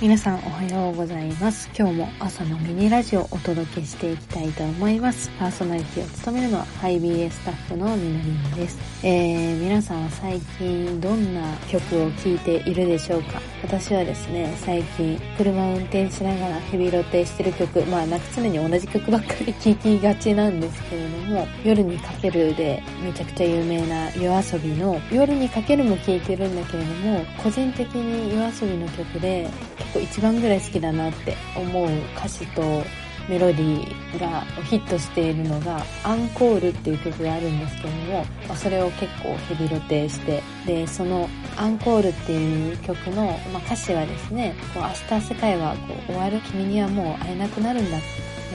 皆さんおはようございます。今日も朝のミニラジオをお届けしていきたいと思います。パーソナリティを務めるのはハイビーエスタッフのみのりんです。えー、皆さんは最近どんな曲を聴いているでしょうか？私はですね、最近車を運転しながらヘビロテしてる曲、まあなんか常に同じ曲ばっかり聴きがちなんですけれども、夜にかけるでめちゃくちゃ有名な夜遊びの夜にかけるも聴いてるんだけれども、個人的に夜遊びの曲で構一番ぐらい好きだなって思う歌詞とメロディーがヒットしているのが「アンコール」っていう曲があるんですけども、それを結構ヘビロテしてでその「アンコール」っていう曲の、ま、歌詞はですねこう明日世界はこう終わる君にはもう会えなくなるんだって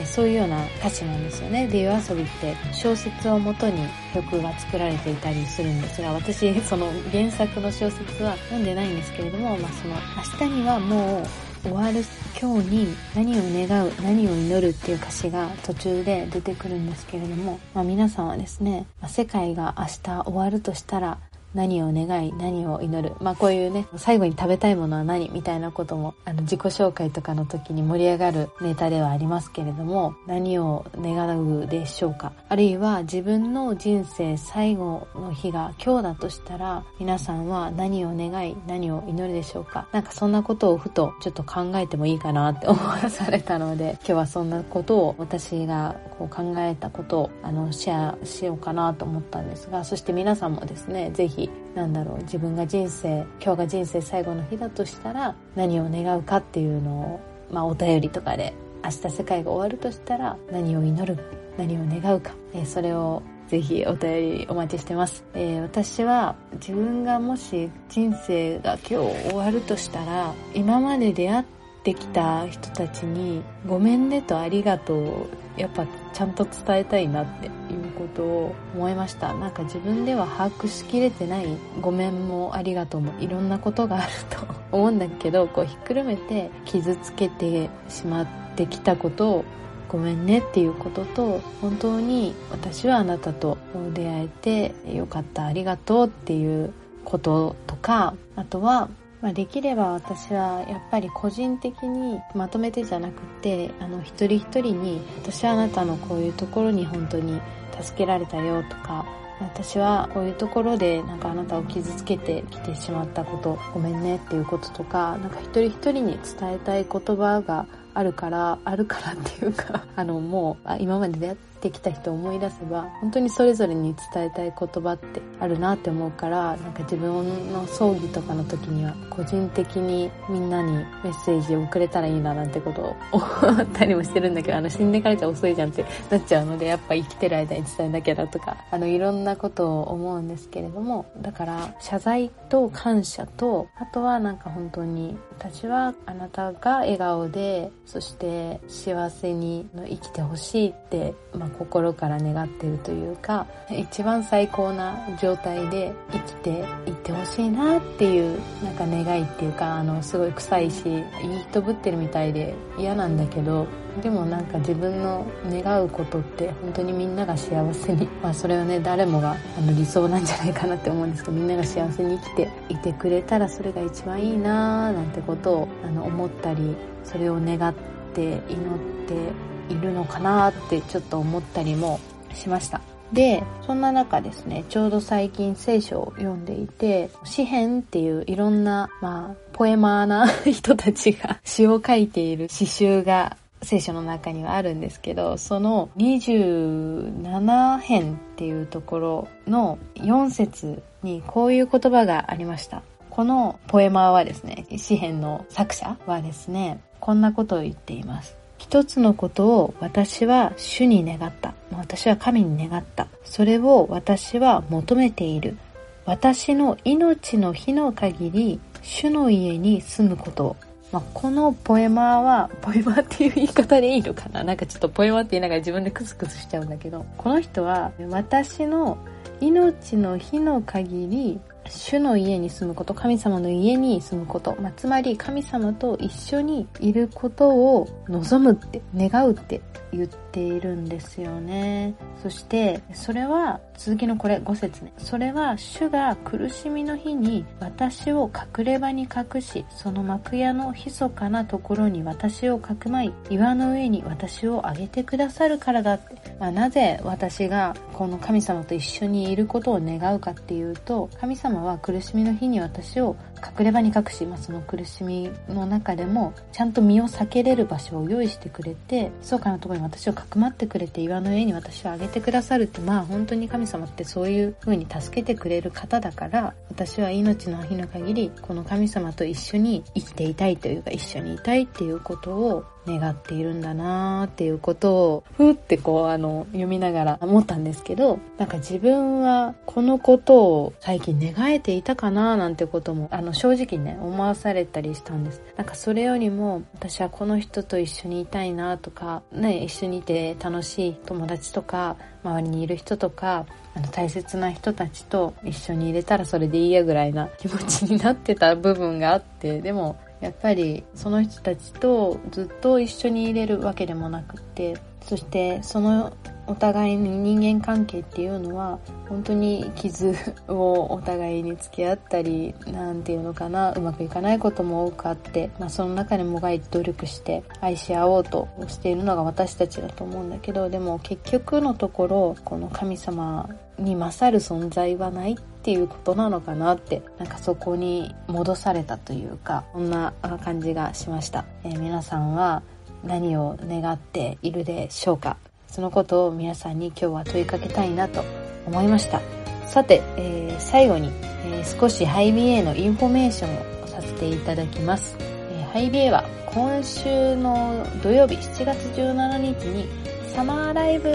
そういうような歌詞なんですよね。で、夜遊びって小説をもとに曲が作られていたりするんですが、私、その原作の小説は読んでないんですけれども、まあその明日にはもう終わる今日に何を願う、何を祈るっていう歌詞が途中で出てくるんですけれども、まあ皆さんはですね、世界が明日終わるとしたら何を願い、何を祈る。まあこういうね、最後に食べたいものは何みたいなことも、あの自己紹介とかの時に盛り上がるネタではありますけれども、何を願うでしょうか。あるいは自分の人生最後の日が今日だとしたら、皆さんは何を願い、何を祈るでしょうか。なんかそんなことをふとちょっと考えてもいいかなって 思わされたので、今日はそんなことを私がこう考えたことをあのシェアしようかなと思ったんですが、そして皆さんもですね、ぜひなんだろう自分が人生今日が人生最後の日だとしたら何を願うかっていうのを、まあ、お便りとかで明日世界が終わるとしたら何を祈る何を願うか、えー、それをぜひお便りお待ちしてます、えー、私は自分がもし人生が今日終わるとしたら今まで出会ってきた人たちにごめんねとありがとう。やっぱちゃんと伝えたいなっていうことを思いました。なんか自分では把握しきれてないごめんもありがとうもいろんなことがあると思うんだけどこうひっくるめて傷つけてしまってきたことをごめんねっていうことと本当に私はあなたと出会えてよかったありがとうっていうこととかあとはまあ、できれば私はやっぱり個人的にまとめてじゃなくてあの一人一人に私はあなたのこういうところに本当に助けられたよとか私はこういうところでなんかあなたを傷つけてきてしまったことごめんねっていうこととかなんか一人一人に伝えたい言葉があるからあるからっていうかあのもう今まで出会ってきた人を思い出せば本当にそれぞれに伝えたい言葉ってあるなって思うからなんか自分の葬儀とかの時には個人的にみんなにメッセージを送れたらいいななんてことを思ったりもしてるんだけどあの死んでからじゃ遅いじゃんってなっちゃうのでやっぱ生きてる間に伝えなきゃだとかあのいろんなことを思うんですけれどもだから謝罪と感謝とあとはなんか本当に私はあなたが笑顔でそして幸せに生きてほしいって、まあ、心から願ってるというか一番最高な状態で生きていってほしいなっていうなんか願いっていうかあのすごい臭いしいい人ぶってるみたいで嫌なんだけどでもなんか自分の願うことって本当にみんなが幸せにまあそれはね誰もがあの理想なんじゃないかなって思うんですけどみんなが幸せに生きていてくれたらそれが一番いいなーなんてことをあの思ったりそれを願って祈っているのかなってちょっと思ったりもしました。で、そんな中ですね、ちょうど最近聖書を読んでいて、詩篇っていういろんな、まあ、ポエマーな人たちが 詩を書いている詩集が聖書の中にはあるんですけど、その27編っていうところの4節にこういう言葉がありました。このポエマーはですね、詩篇の作者はですね、こんなことを言っています。一つのことを私は主に願った。私は神に願った。それを私は求めている。私の命の日の限り、主の家に住むことを。まあ、このポエマーは、ポエマーっていう言い方でいいのかな？なんかちょっとポエマーって言いながら自分でクスクスしちゃうんだけど、この人は私の命の日の限り主の家に住むこと、神様の家に住むこと、まあ、つまり神様と一緒にいることを望むって、願うって言っているんですよね。そして、それは、続きのこれ5節ね。それは、主が苦しみの日に私を隠れ場に隠し、その幕屋の密かなところに私をかくまい、岩の上に私を上げてくださるからだって。まあ、なぜ私がこの神様と一緒にいることを願うかっていうと、神様は苦しみの日に私を隠れ場に隠し、まあ、その苦しみの中でも、ちゃんと身を避けれる場所を用意してくれて、密かなところに私をかくまってくれて、岩の上に私を上げてくださるって、まあ本当に神様ってそういう風に助けてくれる方だから、私は命の日の限り、この神様と一緒に生きていたいというか、一緒にいたいっていうことを願っているんだなーっていうことを、ふーってこう、あの、読みながら思ったんですけど、なんか自分はこのことを最近願えていたかなーなんてことも、あの、の正直ね、思わされたりしたんです。なんかそれよりも、私はこの人と一緒にいたいなとか、ね、一緒にいて楽しい友達とか、周りにいる人とか、あの大切な人たちと一緒に入れたらそれでいいやぐらいな気持ちになってた部分があって、でもやっぱりその人たちとずっと一緒にいれるわけでもなくってそしてそのお互いに人間関係っていうのは本当に傷をお互いに付き合ったりなんていうのかなうまくいかないことも多くあって、まあ、その中でもがいて努力して愛し合おうとしているのが私たちだと思うんだけどでも結局のところこの神様に勝る存在はないっていうことなのかなってなんかそこに戻されたというかそんな感じがしました、えー、皆さんは何を願っているでしょうか？そのことを皆さんに今日は問いかけたいなと思いました。さて、えー、最後に、えー、少しハイビエのインフォメーションをさせていただきます、えー、ハイビエは今週の土曜日7月17日にサマーライブ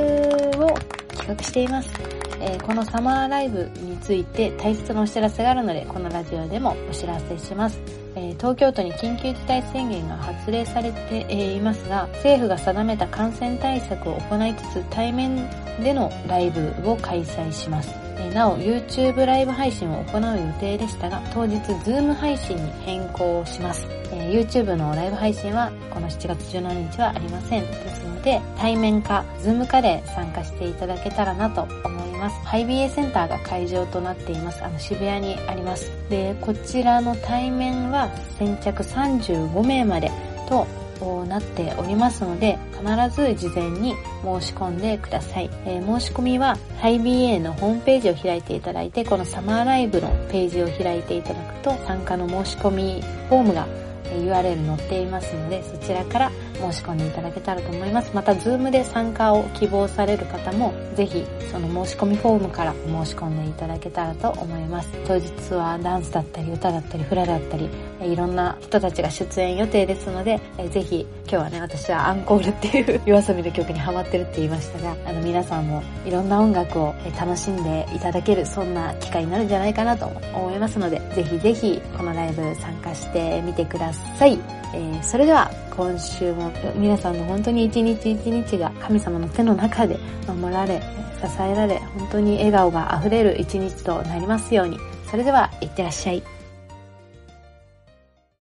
を企画しています。えー、このサマーライブについて大切なお知らせがあるので、このラジオでもお知らせします。えー、東京都に緊急事態宣言が発令されて、えいますが、政府が定めた感染対策を行いつつ対面でのライブを開催します。えなお、YouTube ライブ配信を行う予定でしたが、当日 Zoom 配信に変更します。え YouTube のライブ配信はこの7月17日はありません。ですので、対面か Zoom かで参加していただけたらなと思います。ます。ハイビエセンターが会場となっています。あの、渋谷にあります。で、こちらの対面は先着35名までとなっておりますので、必ず事前に申し込んでください。えー、申し込みは、ハイビエのホームページを開いていただいて、このサマーライブのページを開いていただくと、参加の申し込みフォームが URL 載っていますので、そちらから申し込んでいただけたらと思います。また、 Zoom で参加を希望される方も、ぜひ、その申し込みフォームから申し込んでいただけたらと思います。当日はダンスだったり、歌だったり、フラだったり、いろんな人たちが出演予定ですので、ぜひ、今日はね、私はアンコールっていう 夜遊びの曲にハマってるって言いましたが、あの、皆さんもいろんな音楽を楽しんでいただける、そんな機会になるんじゃないかなと思いますので、ぜひぜひ、このライブ参加してみてください。えー、それでは、今週も皆さんの本当に一日一日が神様の手の中で守られ、支えられ、本当に笑顔が溢れる一日となりますように。それでは、いってらっしゃい。